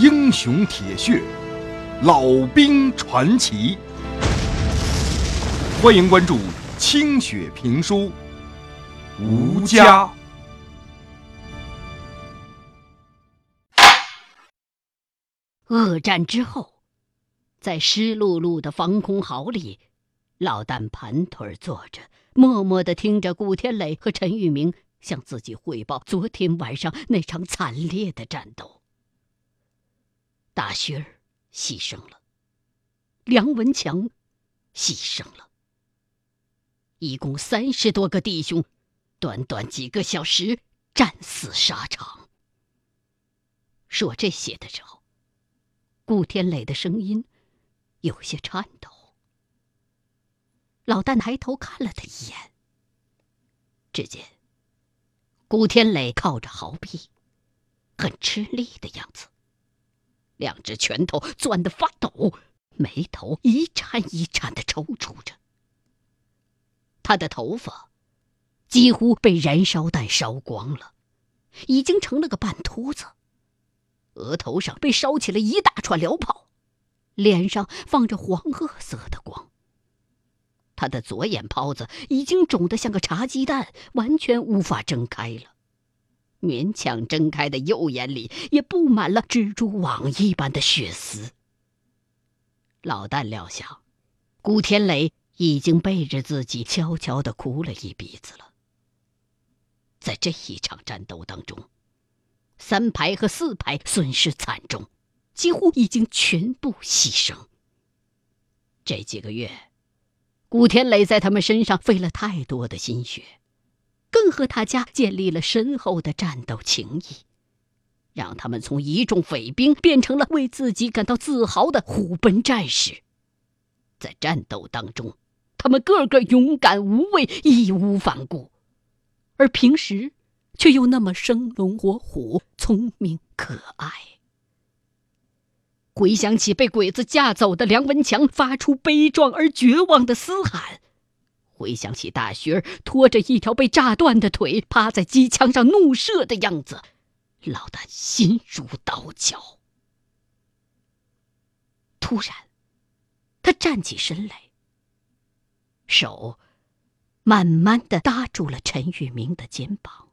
英雄铁血，老兵传奇。欢迎关注清雪评书《吴家》。恶战之后，在湿漉漉的防空壕里，老旦盘腿坐着，默默的听着顾天磊和陈玉明向自己汇报昨天晚上那场惨烈的战斗。大勋儿牺牲了，梁文强牺牲了，一共三十多个弟兄，短短几个小时战死沙场。说这些的时候，顾天磊的声音有些颤抖。老旦抬头看了他一眼，只见顾天磊靠着壕壁，很吃力的样子。两只拳头攥得发抖，眉头一颤一颤的抽搐着。他的头发几乎被燃烧弹烧光了，已经成了个半秃子。额头上被烧起了一大串燎泡，脸上放着黄褐色的光。他的左眼泡子已经肿得像个茶鸡蛋，完全无法睁开了。勉强睁开的右眼里也布满了蜘蛛网一般的血丝。老旦料想，古天磊已经背着自己悄悄的哭了一鼻子了。在这一场战斗当中，三排和四排损失惨重，几乎已经全部牺牲。这几个月，古天磊在他们身上费了太多的心血。更和他家建立了深厚的战斗情谊，让他们从一众匪兵变成了为自己感到自豪的虎贲战士。在战斗当中，他们个个勇敢无畏、义无反顾，而平时却又那么生龙活虎、聪明可爱。回想起被鬼子架走的梁文强发出悲壮而绝望的嘶喊。回想起大雪儿拖着一条被炸断的腿趴在机枪上怒射的样子，老旦心如刀绞。突然，他站起身来，手慢慢的搭住了陈玉明的肩膀，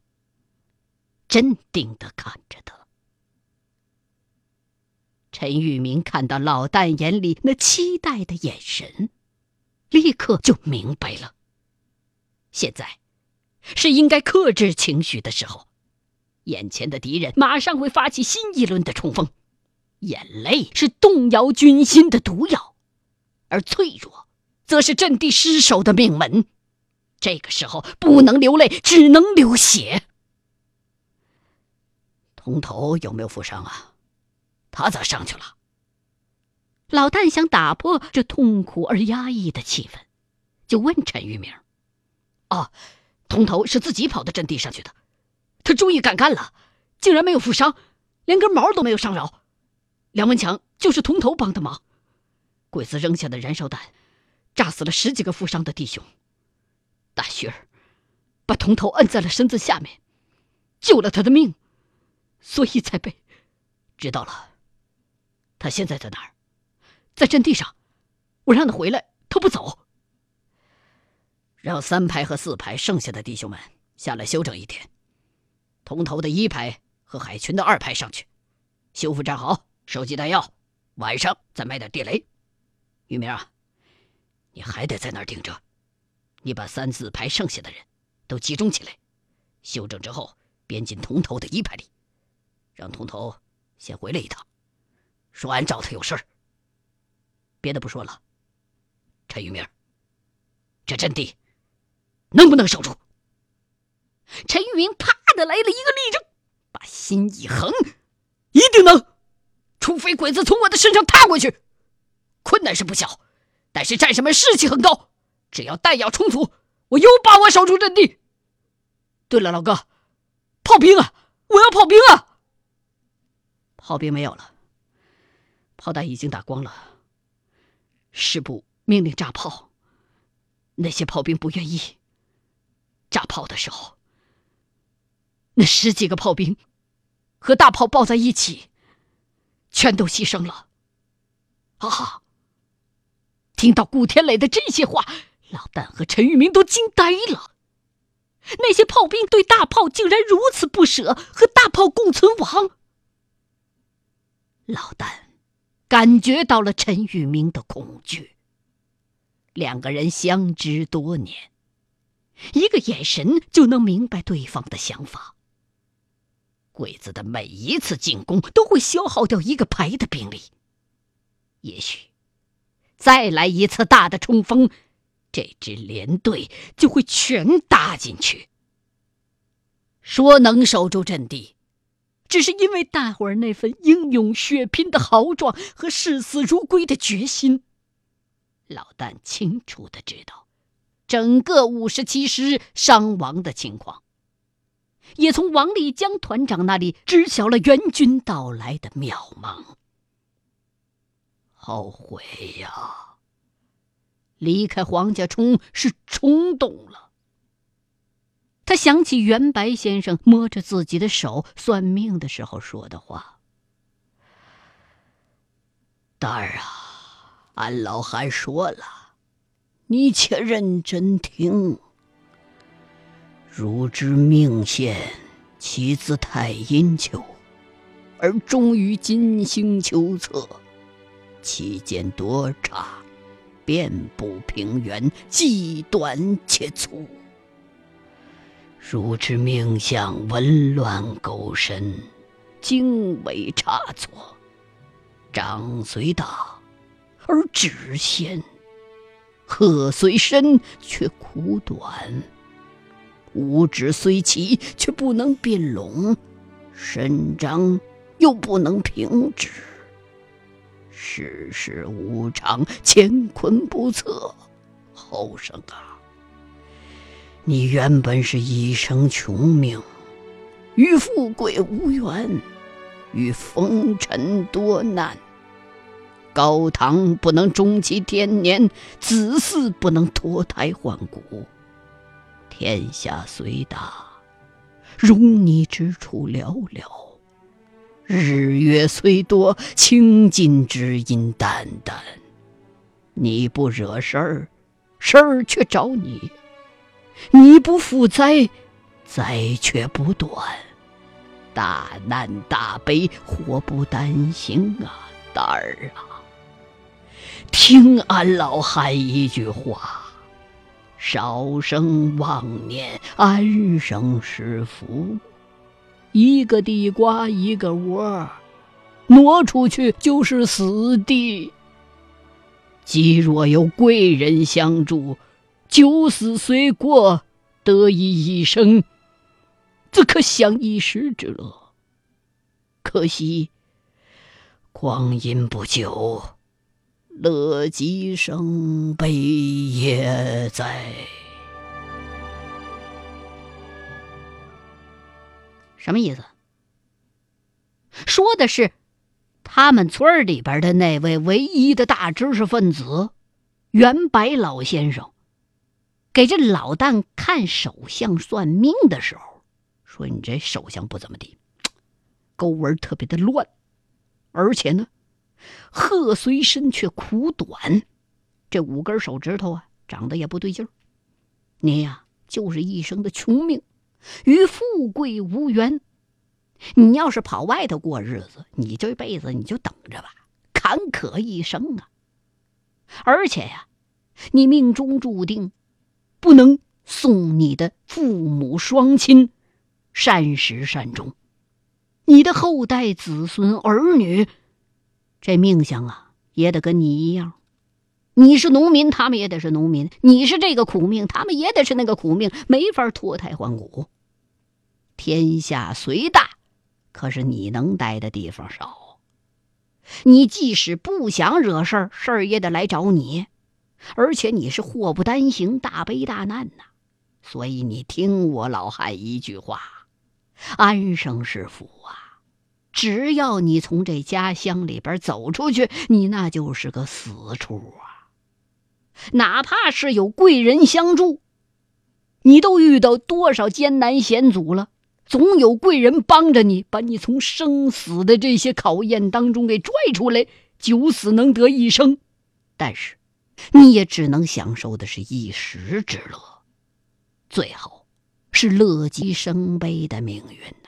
镇定的看着他。陈玉明看到老旦眼里那期待的眼神，立刻就明白了。现在，是应该克制情绪的时候。眼前的敌人马上会发起新一轮的冲锋，眼泪是动摇军心的毒药，而脆弱，则是阵地失守的命门。这个时候不能流泪，只能流血。铜头有没有负伤啊？他咋上去了？老旦想打破这痛苦而压抑的气氛，就问陈玉明。哦，铜头是自己跑到阵地上去的，他终于敢干了，竟然没有负伤，连根毛都没有伤着。梁文强就是铜头帮的忙，鬼子扔下的燃烧弹，炸死了十几个负伤的弟兄。大雪儿把铜头摁在了身子下面，救了他的命，所以才被知道了。他现在在哪儿？在阵地上，我让他回来，他不走。让三排和四排剩下的弟兄们下来休整一天，铜头的一排和海群的二排上去，修复战壕，收集弹药，晚上再埋点地雷。玉明啊，你还得在那儿顶着。你把三四排剩下的人都集中起来，休整之后编进铜头的一排里，让铜头先回来一趟，说俺找他有事儿。别的不说了，陈玉明，这阵地。能不能守住？陈玉明啪的来了一个立正，把心一横，一定能。除非鬼子从我的身上踏过去，困难是不小，但是战士们士气很高，只要弹药充足，我有把握守住阵地。对了，老哥，炮兵啊，我要炮兵啊！炮兵没有了，炮弹已经打光了。师部命令炸炮，那些炮兵不愿意。炸炮的时候，那十几个炮兵和大炮抱在一起，全都牺牲了。啊！听到顾天磊的这些话，老旦和陈玉明都惊呆了。那些炮兵对大炮竟然如此不舍，和大炮共存亡。老旦感觉到了陈玉明的恐惧。两个人相知多年，一个眼神就能明白对方的想法。鬼子的每一次进攻都会消耗掉一个排的兵力，也许再来一次大的冲锋。这支连队就会全打进去。说能守住阵地，只是因为大伙儿那份英勇血拼的豪壮和视死如归的决心。老旦清楚的知道整个五十七师伤亡的情况，也从王立江团长那里知晓了援军到来的渺茫。后悔呀！离开黄家冲是冲动了。他想起袁白先生摸着自己的手算命的时候说的话：“蛋儿啊，俺老韩说了，你且认真听。汝之命线起自太阴丘，而终于金星丘侧，其间多差。”遍布平原，既短且粗。汝之命相紊乱勾深，经纬差错，长虽大，而直线；鹤虽深，却苦短。五指虽齐，却不能并拢；伸张又不能平直。世事无常，乾坤不测。后生啊，你原本是一生穷命，与富贵无缘，与风尘多难。高堂不能终其天年，子嗣不能脱胎换骨。天下虽大，容你之处寥寥。日月虽多，清净之音淡淡。你不惹事儿，事儿却找你；你不负灾，灾却不断。大难大悲，祸不单行啊，蛋儿啊！听俺老汉一句话：少生妄念，安生是福。一个地瓜一个窝，挪出去就是死地。既若有贵人相助，九死虽过，得以一生，自可享一时之乐。可惜光阴不久，乐极生悲也在。什么意思？说的是，他们村里边的那位唯一的大知识分子袁白老先生，给这老旦看手相算命的时候，说你这手相不怎么地，沟纹特别的乱，而且呢，鹤虽身却苦短，这五根手指头啊长得也不对劲儿，你呀就是一生的穷命。与富贵无缘，你要是跑外头过日子，你这辈子你就等着吧，坎坷一生啊！而且呀，你命中注定不能送你的父母双亲善始善终，你的后代子孙儿女，这命相啊，也得跟你一样。你是农民，他们也得是农民；你是这个苦命，他们也得是那个苦命，没法脱胎换骨。天下虽大，可是你能待的地方少。你即使不想惹事儿，事儿也得来找你。而且你是祸不单行，大悲大难呐。所以你听我老汉一句话：安生是福啊。只要你从这家乡里边走出去，你那就是个死处啊。哪怕是有贵人相助，你都遇到多少艰难险阻了？总有贵人帮着你，把你从生死的这些考验当中给拽出来，九死能得一生。但是，你也只能享受的是一时之乐，最后是乐极生悲的命运呐。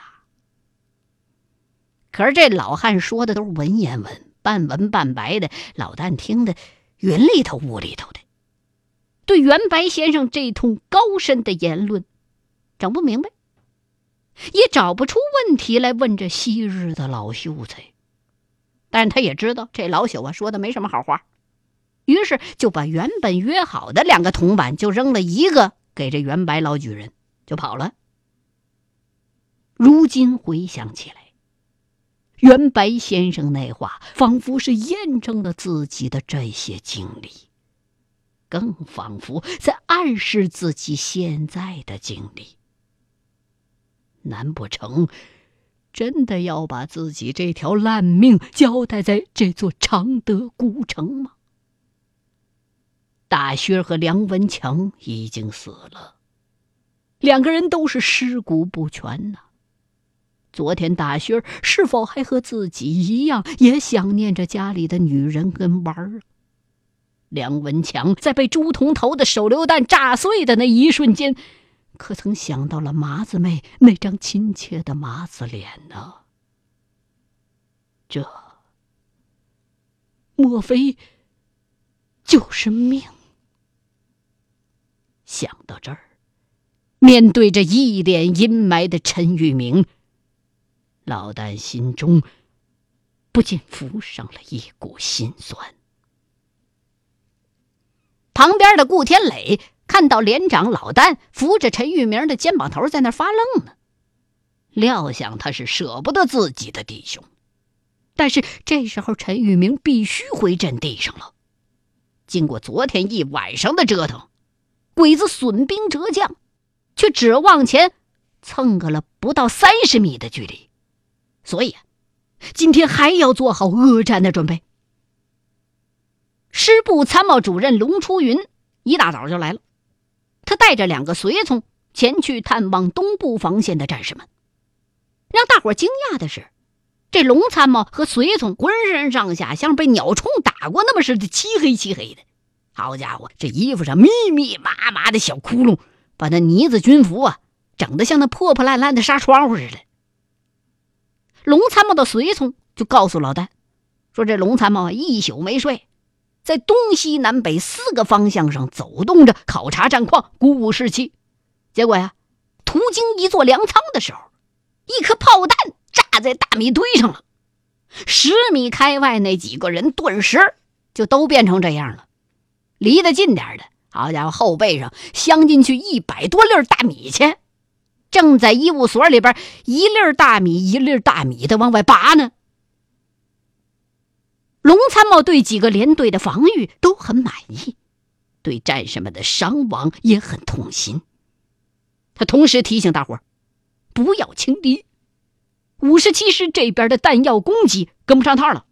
可是这老汉说的都是文言文，半文半白的，老旦听得云里头雾里头的，对袁白先生这通高深的言论整不明白。也找不出问题来问这昔日的老秀才，但是他也知道这老朽啊说的没什么好话，于是就把原本约好的两个铜板就扔了一个给这袁白老举人，就跑了。如今回想起来，袁白先生那话仿佛是验证了自己的这些经历，更仿佛在暗示自己现在的经历。难不成真的要把自己这条烂命交代在这座常德古城吗？大薛和梁文强已经死了，两个人都是尸骨不全呐。昨天大薛是否还和自己一样，也想念着家里的女人跟娃儿？梁文强在被朱铜头的手榴弹炸碎的那一瞬间。可曾想到了麻子妹那张亲切的麻子脸呢？这莫非就是命？想到这儿，面对着一脸阴霾的陈玉明，老旦心中不禁浮上了一股心酸。旁边的顾天磊。看到连长老旦扶着陈玉明的肩膀头在那发愣呢，料想他是舍不得自己的弟兄，但是这时候陈玉明必须回阵地上了。经过昨天一晚上的折腾，鬼子损兵折将，却只往前蹭个了不到三十米的距离，所以今天还要做好恶战的准备。师部参谋主任龙初云一大早就来了。他带着两个随从前去探望东部防线的战士们。让大伙惊讶的是，这龙参谋和随从浑身上下像被鸟虫打过那么似的漆黑漆黑的。好家伙，这衣服上密密麻麻的小窟窿，把那呢子军服啊整得像那破破烂烂的纱窗户似的。龙参谋的随从就告诉老旦，说这龙参谋啊一宿没睡。在东西南北四个方向上走动着，考察战况，鼓舞士气。结果呀，途经一座粮仓的时候，一颗炮弹炸在大米堆上了。十米开外那几个人顿时就都变成这样了。离得近点的，好家伙，后背上镶进去一百多粒大米去，正在医务所里边一粒大米一粒大米的往外拔呢。龙参谋对几个连队的防御都很满意，对战士们的伤亡也很痛心。他同时提醒大伙不要轻敌。五十七师这边的弹药供给跟不上趟了，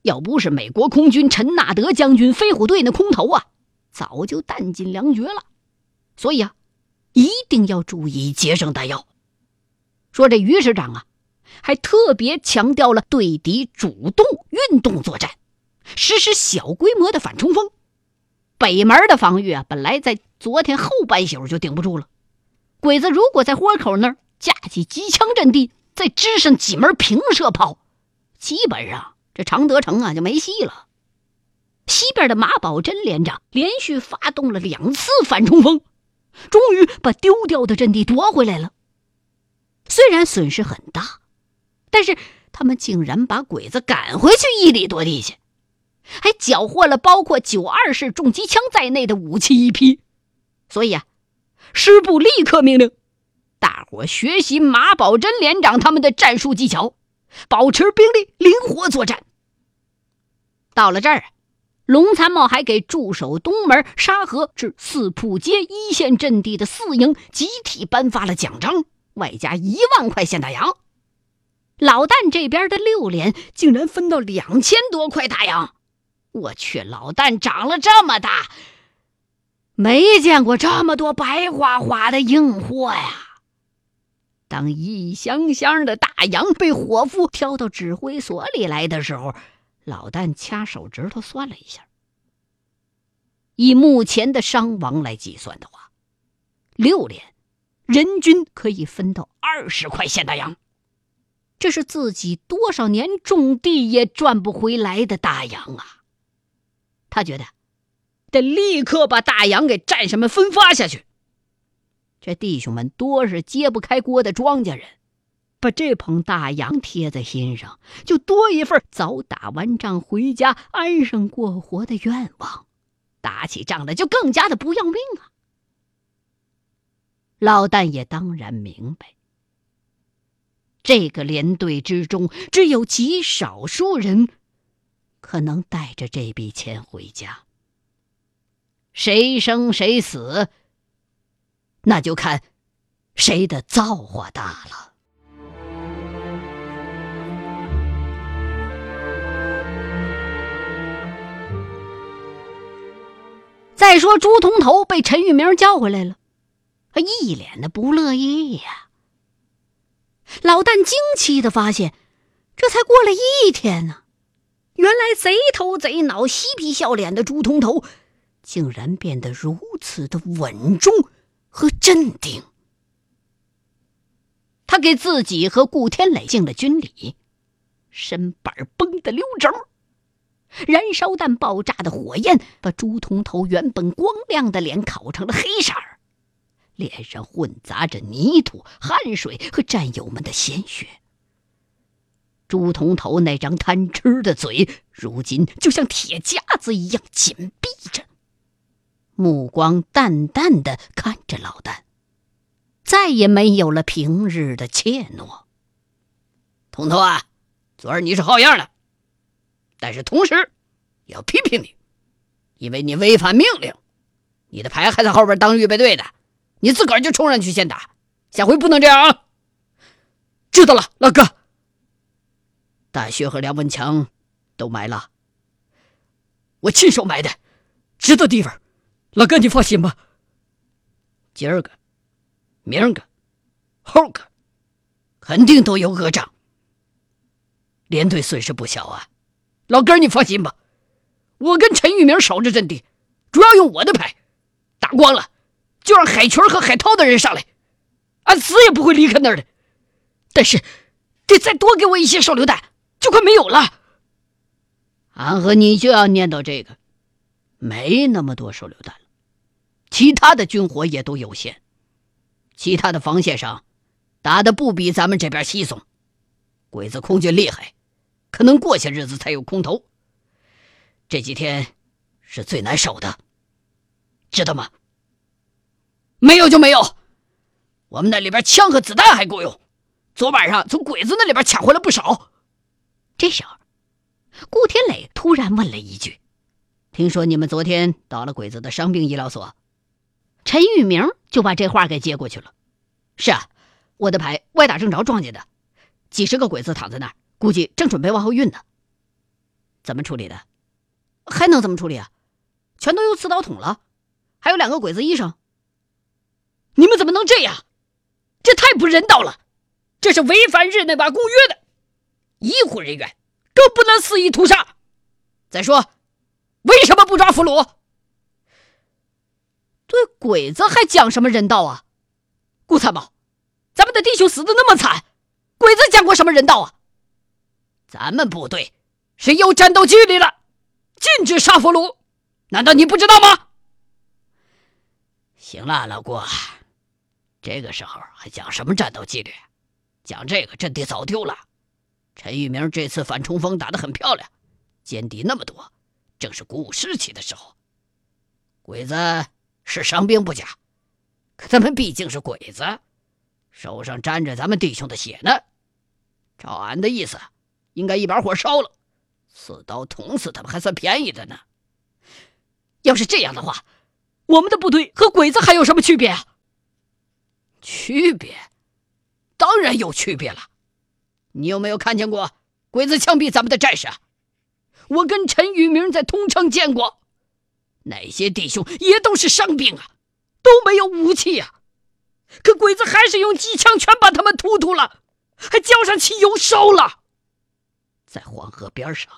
要不是美国空军陈纳德将军飞虎队那空投啊，早就弹尽粮绝了。所以啊，一定要注意节省弹药。说这于师长啊。还特别强调了对敌主动运动作战，实施小规模的反冲锋。北门的防御啊，本来在昨天后半宿就顶不住了。鬼子如果在豁口那儿架起机枪阵地，再支上几门平射炮，基本上这常德城啊就没戏了。西边的马宝珍连长连续发动了两次反冲锋，终于把丢掉的阵地夺回来了。虽然损失很大。但是他们竟然把鬼子赶回去一里多地去，还缴获了包括九二式重机枪在内的武器一批。所以啊，师部立刻命令大伙学习马宝珍连长他们的战术技巧，保持兵力灵活作战。到了这儿，龙参谋还给驻守东门、沙河至四铺街一线阵地的四营集体颁发了奖章，外加一万块现大洋。老旦这边的六连竟然分到两千多块大洋，我去，老旦长了这么大，没见过这么多白花花的硬货呀！当一箱箱的大洋被伙夫挑到指挥所里来的时候，老旦掐手指头算了一下，以目前的伤亡来计算的话，六连人均可以分到二十块现大洋，这是自己多少年种地也赚不回来的大洋啊！他觉得得立刻把大洋给战士们分发下去。这弟兄们多是揭不开锅的庄稼人，把这捧大洋贴在心上，就多一份早打完仗回家安生过活的愿望。打起仗来就更加的不要命啊！老旦也当然明白，这个连队之中只有极少数人可能带着这笔钱回家，谁生谁死。那就看谁的造化大了。再说朱铜头被陈玉明叫回来了，他一脸的不乐意呀。老旦惊奇的发现，这才过了一天呢，原来贼头贼脑、嬉皮笑脸的朱铜头，竟然变得如此的稳重。和镇定，他给自己和顾天磊敬了军礼，身板绷得溜轴，燃烧弹爆炸的火焰把朱铜头原本光亮的脸烤成了黑色儿，脸上混杂着泥土、汗水和战友们的鲜血。朱铜头那张贪吃的嘴，如今就像铁夹子一样紧闭着。目光淡淡的看着老旦，再也没有了平日的怯懦。通头啊，昨儿你是好样的，但是同时要批评你，因为你违反命令，你的排还在后边当预备队的，你自个儿就冲上去先打，下回不能这样啊！知道了，老哥。大薛和梁文强都埋了，我亲手埋的，知道地方。老哥，你放心吧。今儿个、明儿个、后个，肯定都有恶仗。连队损失不小啊！老哥，你放心吧，我跟陈玉明守着阵地，主要用我的牌，打光了就让海群和海涛的人上来，俺死也不会离开那儿的。但是得再多给我一些手榴弹，就快没有了。俺和你就要念叨这个，没那么多手榴弹了。其他的军火也都有限，其他的防线上打的不比咱们这边稀松，鬼子空军厉害，可能过些日子才有空投。这几天是最难守的，知道吗？没有就没有，我们那里边枪和子弹还够用，昨晚上从鬼子那里边抢回来不少。这时候，顾天磊突然问了一句：“听说你们昨天到了鬼子的伤病医疗所？”陈玉明就把这话给接过去了。是啊，我的牌歪打正着撞见的，几十个鬼子躺在那儿，估计正准备往后运呢。怎么处理的？还能怎么处理啊？全都用刺刀捅了，还有两个鬼子医生。你们怎么能这样？这太不人道了！这是违反日内瓦公约的，医护人员更不能肆意屠杀。再说，为什么不抓俘虏？对鬼子还讲什么人道啊？顾参谋，咱们的弟兄死的那么惨，鬼子讲过什么人道啊？咱们部队是有战斗纪律的，禁止杀俘虏，难道你不知道吗？行了，老郭，这个时候还讲什么战斗纪律？讲这个阵地早丢了。陈玉明这次反冲锋打得很漂亮，歼敌那么多，正是鼓舞士气的时候。鬼子。是伤兵不假，可他们毕竟是鬼子，手上沾着咱们弟兄的血呢。照俺的意思，应该一把火烧了，刺刀捅死他们还算便宜的呢。要是这样的话，我们的部队和鬼子还有什么区别啊？区别，当然有区别了。你有没有看见过鬼子枪毙咱们的战士？我跟陈玉明在通城见过。那些弟兄也都是伤兵啊，都没有武器啊。可鬼子还是用机枪全把他们突突了，还浇上汽油烧了。在黄河边上，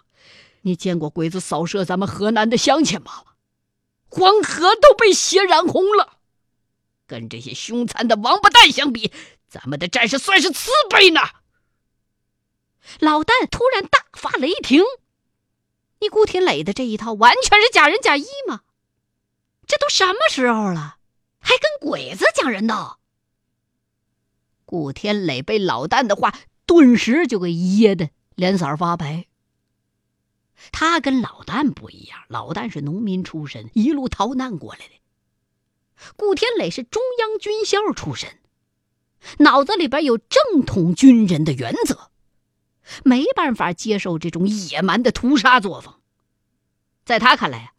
你见过鬼子扫射咱们河南的乡亲吗？黄河都被血染红了。跟这些凶残的王八蛋相比，咱们的战士算是慈悲呢。老旦突然大发雷霆：“你顾天磊的这一套完全是假仁假义吗？这都什么时候了，还跟鬼子讲人道？”顾天磊被老旦的话顿时就给噎得脸色发白。他跟老旦不一样，老旦是农民出身，一路逃难过来的。顾天磊是中央军校出身，脑子里边有正统军人的原则，没办法接受这种野蛮的屠杀作风。在他看来啊，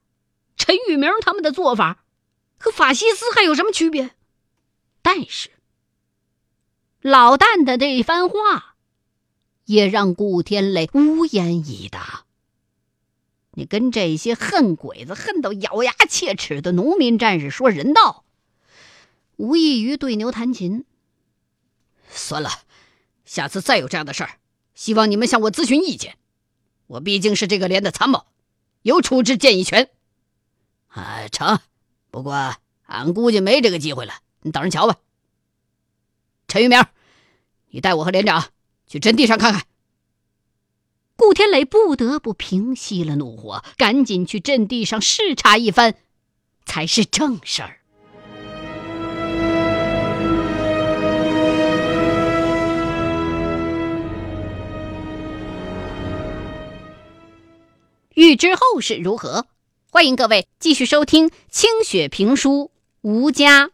陈玉明他们的做法和法西斯还有什么区别？但是，老旦的这一番话也让顾天磊无言以答。你跟这些恨鬼子恨到咬牙切齿的农民战士说人道，无异于对牛弹琴。算了，下次再有这样的事儿，希望你们向我咨询意见。我毕竟是这个连的参谋，有处置建议权。啊，成，不过俺估计没这个机会了，你等着瞧吧。陈玉明，你带我和连长去阵地上看看。顾天磊不得不平息了怒火，赶紧去阵地上视察一番，才是正事儿。欲知后事如何，欢迎各位继续收听清雪评书《吴家》。